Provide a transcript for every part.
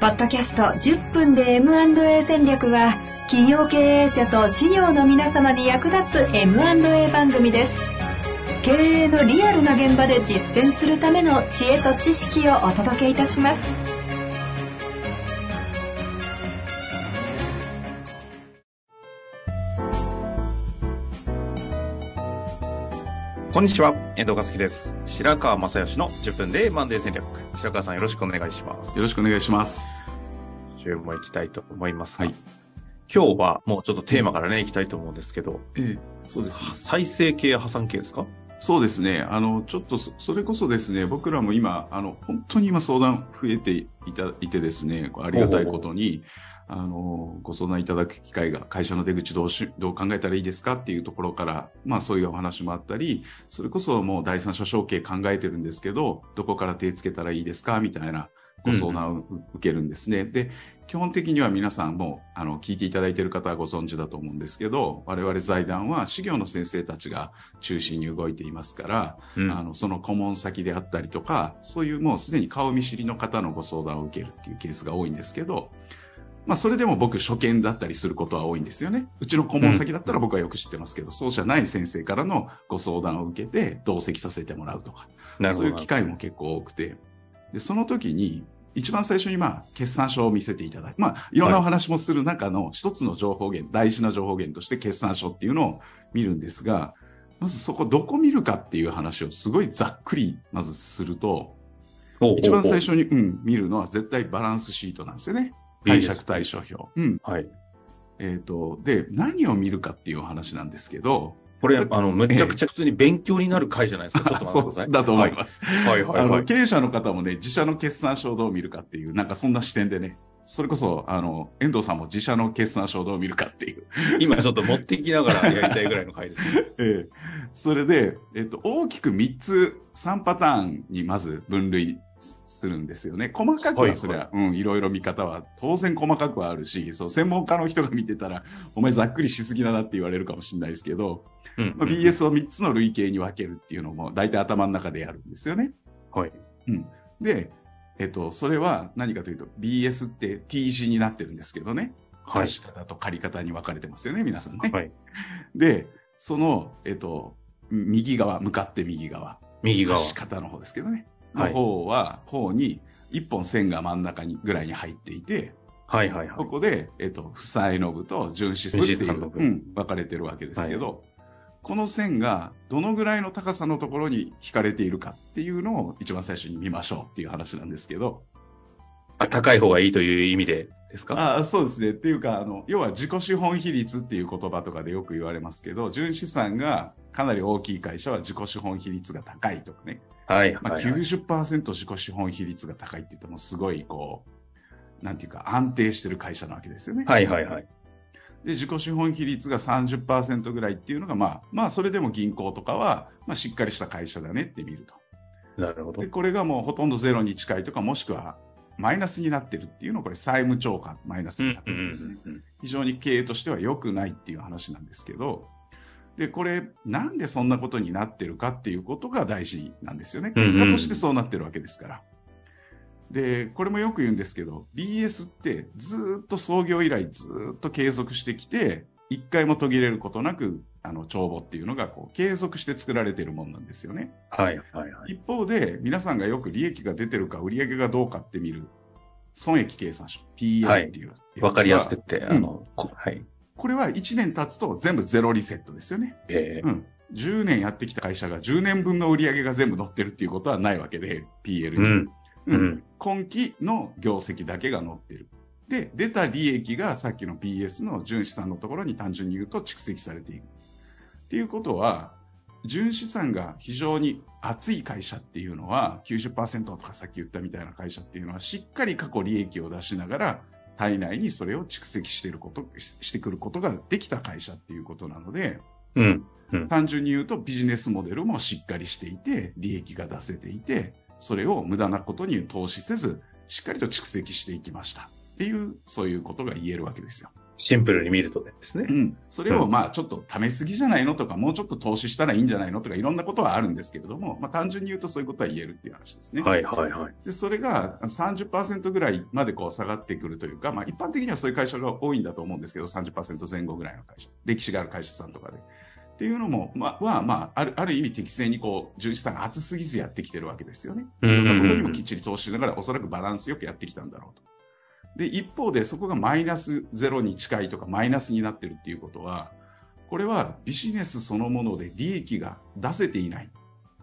ポッドキャスト10分で M&A 戦略は企業経営者と事業の皆様に役立つ M&A 番組です。経営のリアルな現場で実践するための知恵と知識をお届けいたします。こんにちは、遠藤和樹です。白川正義の10分でマンデー戦略。白川さんよろしくお願いします。よろしくお願いします。週も行きたいと思いますが、はい今日はもうちょっとテーマからね、行きたいと思うんですけど、ええ、そうです。再生系、破産系ですか？そうですね。あの、ちょっとそ、それこそですね、僕らも今、あの、本当に今相談増えていた、いてですね、ありがたいことに、あの、ご相談いただく機会が、会社の出口どうし、どう考えたらいいですか？っていうところから、まあそういうお話もあったり、それこそもう第三者承継考えてるんですけど、どこから手つけたらいいですか？みたいなご相談を受けるんですね。で、基本的には皆さんも、あの、聞いていただいている方はご存知だと思うんですけど、我々財団は、事業の先生たちが中心に動いていますから、うんあの、その顧問先であったりとか、そういうもうすでに顔見知りの方のご相談を受けるっていうケースが多いんですけど、まあ、それでも僕、初見だったりすることは多いんですよね。うちの顧問先だったら僕はよく知ってますけど、そうじゃない先生からのご相談を受けて、同席させてもらうとか。そういう機会も結構多くて、で、その時に、一番最初にまあ、決算書を見せていただいて、まあ、いろんなお話もする中の一つの情報源、大事な情報源として決算書っていうのを見るんですが、まずそこどこ見るかっていう話をすごいざっくりまずすると、一番最初に、うん、見るのは絶対バランスシートなんですよね。解釈対象表。うん。はい。えっ、と、で、何を見るかっていうお話なんですけど、これ、あの、めちゃくちゃ普通に勉強になる回じゃないですか。ちょっと待ってください。そうだと思います。はいはいはい。あの経営者の方もね、自社の決算書をどう見るかっていう、なんかそんな視点でね、それこそ、あの、遠藤さんも自社の決算書をどう見るかっていう。今ちょっと持ってきながらやりたいぐらいの回ですね。ええそれで、えっと、大きく3つ、3パターンにまず分類するんですよね。細かくはいはそれは、うん、いろいろ見方は当然細かくはあるし、そう、専門家の人が見てたら、お前ざっくりしすぎだなって言われるかもしれないですけど、うんまあ、BS を3つの類型に分けるっていうのも大体頭の中でやるんですよね。はい。うん。で、えっと、それは何かというと、BS って T 字になってるんですけどね。はい貸し方と借り方に分かれてますよね、皆さんね。はい。で、その、えっと、右側、向かって右側。右側。貸し方の方ですけどね。はいの方は、方に一本線が真ん中にぐらいに入っていて、はいはいはい。ここで、えっと、負債の部と純資産っていう、うん、分かれてるわけですけど、この線がどのぐらいの高さのところに引かれているかっていうのを一番最初に見ましょうっていう話なんですけど、あ、高い方がいいという意味でですか？あそうですね。っていうか、あの、要は自己資本比率っていう言葉とかでよく言われますけど、純資産がかなり大きい会社は自己資本比率が高いとかね。はいまあ、はいはい。90%自己資本比率が高いって言ってもすごいこう、なんていうか安定してる会社なわけですよね。はいはいはい。で、自己資本比率が30%ぐらいっていうのが、まあ、まあ、それでも銀行とかは、まあ、しっかりした会社だねって見ると。なるほどで、。これがもうほとんどゼロに近いとか、もしくはマイナスになってるっていうのは、これ債務超過マイナスになってるんですね。うん非常に経営としては良くないっていう話なんですけど、で、これ、なんでそんなことになってるかっていうことが大事なんですよね。うんうん結果としてそうなってるわけですから。で、これもよく言うんですけど、BS ってずーっと創業以来ずーっと継続してきて、一回も途切れることなく、あの、帳簿っていうのがこう継続して作られているものなんですよね。はいはいはい。一方で、皆さんがよく利益が出てるか売上がどうかって見る、損益計算書、PL っていうやつは、わかりやすくって、うんあの、こはい。これは1年経つと全部ゼロリセットですよね。えうん。10年やってきた会社が10年分の売り上げが全部載ってるっていうことはないわけで、PL に。ーうん。ううんん。今期の業績だけが載ってる。で、出た利益がさっきの PS の純資産のところに単純に言うと蓄積されている。っていうことは、純資産が非常に厚い会社っていうのは、90%とかさっき言ったみたいな会社っていうのは、しっかり過去利益を出しながら、体内にそれを蓄積していること、ししてくることができた会社っていうことなので、うん。うん。単純に言うとビジネスモデルもしっかりしていて、利益が出せていて、それを無駄なことに投資せず、しっかりと蓄積していきました。っていう、そういうことが言えるわけですよ。シンプルに見るとですね。うん。それをまあちょっと貯めすぎじゃないのとか、もうちょっと投資したらいいんじゃないのとか、いろんなことはあるんですけれども、まあ単純に言うとそういうことは言えるっていう話ですね。はいはいはい。で、それが30%ぐらいまでこう下がってくるというか、まあ一般的にはそういう会社が多いんだと思うんですけど、30%前後ぐらいの会社。歴史がある会社さんとかで。っていうのも、まあ、は、まあ、ある、ある意味適正にこう、純資産が厚すぎずやってきてるわけですよね。いろんなことにもきっちり投資しながら、おそらくバランスよくやってきたんだろうと。で、一方でそこがマイナスゼロに近いとかマイナスになってるっていうことは、これはビジネスそのもので利益が出せていない。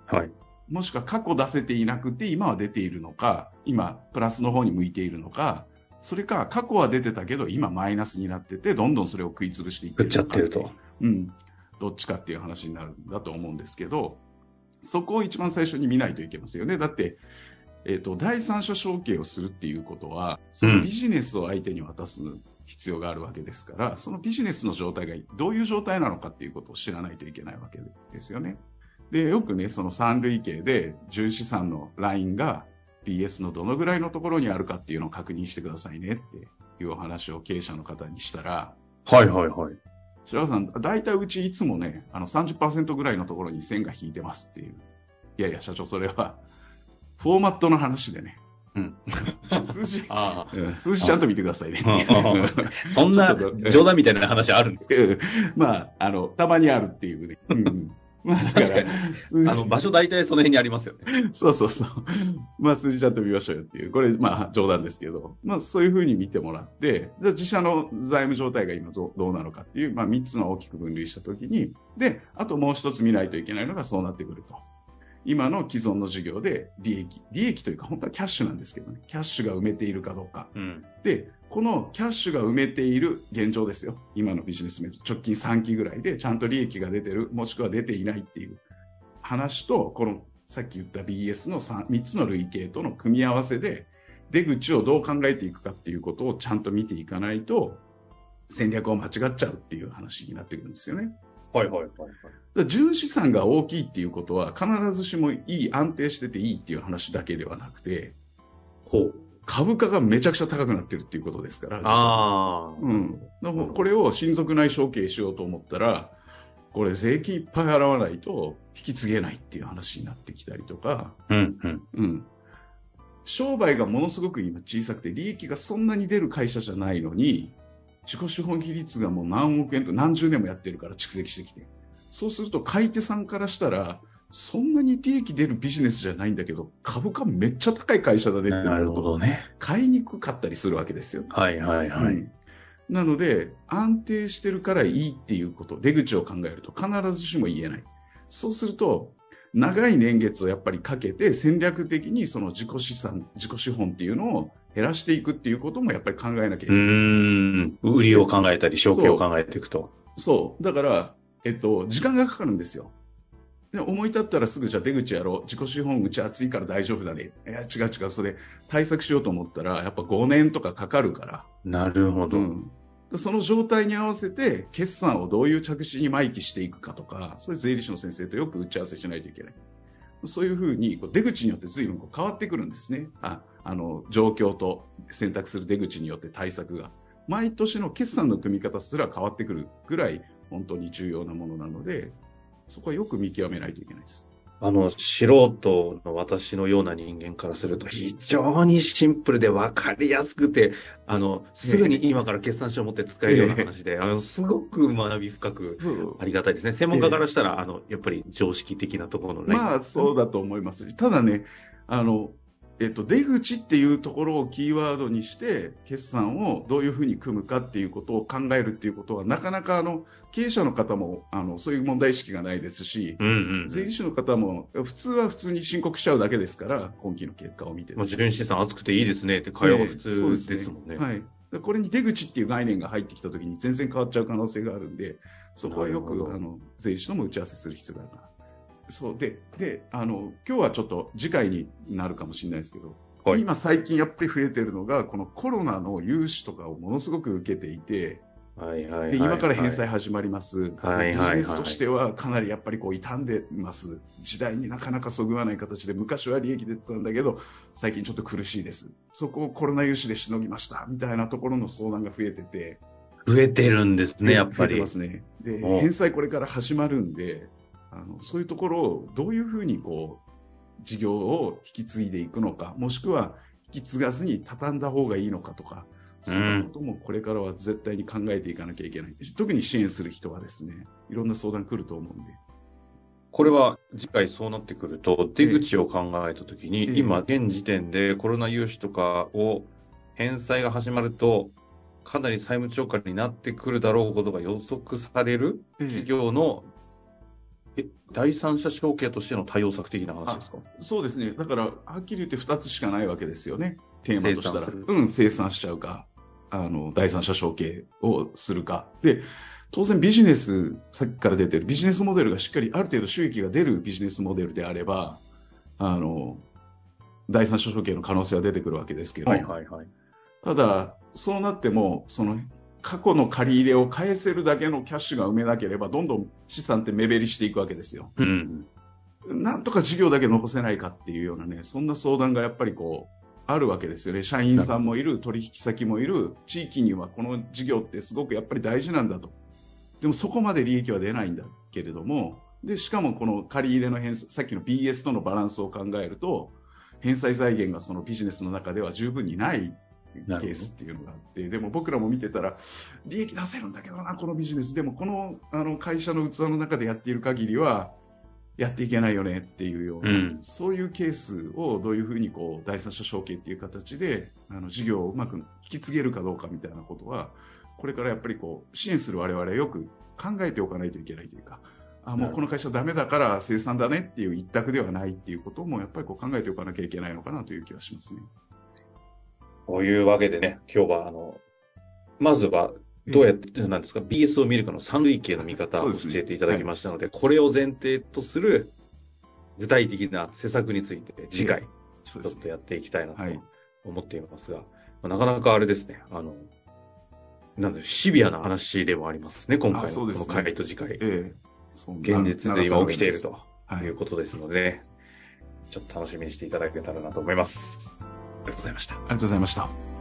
はい。もしくは過去出せていなくて今は出ているのか、今プラスの方に向いているのか、それか過去は出てたけど今マイナスになってて、どんどんそれを食い潰していってる。っちゃってると。うん。どっちかっていう話になるんだと思うんですけど、そこを一番最初に見ないといけますよね。だって、えっ、ー、と、第三者承継をするっていうことは、そのビジネスを相手に渡す必要があるわけですから、うん、そのビジネスの状態がどういう状態なのかっていうことを知らないといけないわけですよね。で、よくね、その三類型で、純資産のラインが BS のどのぐらいのところにあるかっていうのを確認してくださいねっていうお話を経営者の方にしたら、はいはいはい。白川さん、大体うちいつもね、あの30%ぐらいのところに線が引いてますっていう。いやいや、社長、それは、フォーマットの話でね。うん。数字、数字ちゃんと見てくださいね。そんな冗談みたいな話あるんですか？まあ、あの、たまにあるっていうね。うんまあ、だから、あの、場所大体その辺にありますよね。そうそうそう。まあ、数字ちゃんと見ましょうよっていう。これ、まあ、冗談ですけど、まあ、そういうふうに見てもらって、じゃあ自社の財務状態が今どうなのかっていう、まあ、3つの大きく分類したときに、で、あともう一つ見ないといけないのがそうなってくると。今の既存の事業で利益、利益というか本当はキャッシュなんですけどね、キャッシュが埋めているかどうか。うん、で、このキャッシュが埋めている現状ですよ。今のビジネスメ直近3期ぐらいでちゃんと利益が出てる、もしくは出ていないっていう話と、このさっき言った BS の 3, 3つの類型との組み合わせで、出口をどう考えていくかっていうことをちゃんと見ていかないと、戦略を間違っちゃうっていう話になってくるんですよね。はいはいはい、はい。純資産が大きいっていうことは、必ずしもいい、安定してていいっていう話だけではなくて、ほう。株価がめちゃくちゃ高くなってるっていうことですから。ああ。うん。これを親族内承継しようと思ったら、これ税金いっぱい払わないと引き継げないっていう話になってきたりとか、うん、うん。うん。商売がものすごく今小さくて利益がそんなに出る会社じゃないのに、自己資本比率がもう何億円と何十年もやってるから蓄積してきて。そうすると買い手さんからしたら、そんなに利益出るビジネスじゃないんだけど、株価めっちゃ高い会社だねってなると、ね、買いにくかったりするわけですよ。はいはいはい。うん、なので、安定してるからいいっていうこと、出口を考えると必ずしも言えない。そうすると、長い年月をやっぱりかけて戦略的にその自己資産、自己資本っていうのを減らしていくっていうこともやっぱり考えなきゃいけない。うん。売りを考えたり、証券を考えていくと。そう。だから、えっと、時間がかかるんですよ。で思い立ったらすぐじゃあ出口やろう。自己資本うち暑いから大丈夫だね。いや、違う違う。それ対策しようと思ったら、やっぱ5年とかかかるから。なるほど。うんその状態に合わせて、決算をどういう着地に毎期していくかとか、そういう税理士の先生とよく打ち合わせしないといけない。そういうふうに出口によって随分変わってくるんですね。ああの状況と選択する出口によって対策が。毎年の決算の組み方すら変わってくるぐらい本当に重要なものなので、そこはよく見極めないといけないです。あの、素人の私のような人間からすると、非常にシンプルで分かりやすくて、あの、すぐに今から決算書を持って使えるような話で、あの、すごく学び深くありがたいですね。専門家からしたら、あの、やっぱり常識的なところのまあ、そうだと思いますただね、あの、えっと、出口っていうところをキーワードにして、決算をどういうふうに組むかっていうことを考えるっていうことは、なかなかあの、経営者の方も、あの、そういう問題意識がないですし、うんうんうん、税理士の方も、普通は普通に申告しちゃうだけですから、今期の結果を見て。まあ、自分資産厚くていいですねって会話が普通ですもんね。ねはい。これに出口っていう概念が入ってきたときに全然変わっちゃう可能性があるんで、そこはよく、あの、税理士とも打ち合わせする必要があるな。そうで、で、あの、今日はちょっと次回になるかもしれないですけど、はい、今最近やっぱり増えてるのが、このコロナの融資とかをものすごく受けていて、はいはい、で今から返済始まります、はいビジネスとしてはかなりやっぱりこう傷んでます、時代になかなかそぐわない形で昔は利益出てたんだけど最近ちょっと苦しいです、そこをコロナ融資でしのぎました。みたいなところの相談が増えてて、増えてるんですね、やっぱり。増えてますね。で、返済これから始まるんで、あのそういうところをどういうふうにこう、事業を引き継いでいくのか、もしくは引き継がずに畳んだ方がいいのかとか、そういうこともこれからは絶対に考えていかなきゃいけない。特に支援する人はですね、いろんな相談来ると思うんで。これは次回そうなってくると、出口を考えたときに、ええ、今、現時点でコロナ融資とかを返済が始まると、かなり債務超過になってくるだろうことが予測される企業の、ええ、第三者承継としての対応策的な話ですか？そうですね。だから、はっきり言って2つしかないわけですよね。テーマとしたら。うん、生産しちゃうか、あの、第三者承継をするか。で、当然ビジネス、さっきから出てるビジネスモデルがしっかりある程度収益が出るビジネスモデルであれば、あの、第三者承継の可能性は出てくるわけですけど、はいはいはい、ただ、そうなっても、その過去の借り入れを返せるだけのキャッシュが埋めなければ、どんどん資産って目減りしていくわけですよ。うん、なんとか事業だけ残せないかっていうようなね、そんな相談がやっぱりこう、あるわけですよね。社員さんもいる、取引先もいる、地域にはこの事業ってすごくやっぱり大事なんだと。でもそこまで利益は出ないんだけれども、で、しかもこの借り入れの返済、さっきの BS とのバランスを考えると、返済財源がそのビジネスの中では十分にないケースっていうのがあって、でも僕らも見てたら、利益出せるんだけどな、このビジネス。でもこのあの会社の器の中でやっている限りは、やっていけないよねっていうような、うん、そういうケースをどういうふうにこう第三者承継っていう形であの事業をうまく引き継げるかどうかみたいなことはこれからやっぱりこう支援する我々はよく考えておかないといけないというか、あもうこの会社ダメだから生産だねっていう一択ではないっていうこともやっぱりこう考えておかなきゃいけないのかなという気がしますね。というわけでね、今日はあの、まずはどうやって、なんですか、BS を見るかの三類型の見方を教えていただきましたので、でねはい、これを前提とする具体的な施策について次回、ちょっとやっていきたいなと思っていますが、はい、なかなかあれですね、あの、なんだシビアな話でもありますね、今回のこの回と次回。ええ、現実で今起きているとい。うことですので、はい、ちょっと楽しみにしていただけたらなと思います。ありがとうございました。ありがとうございました。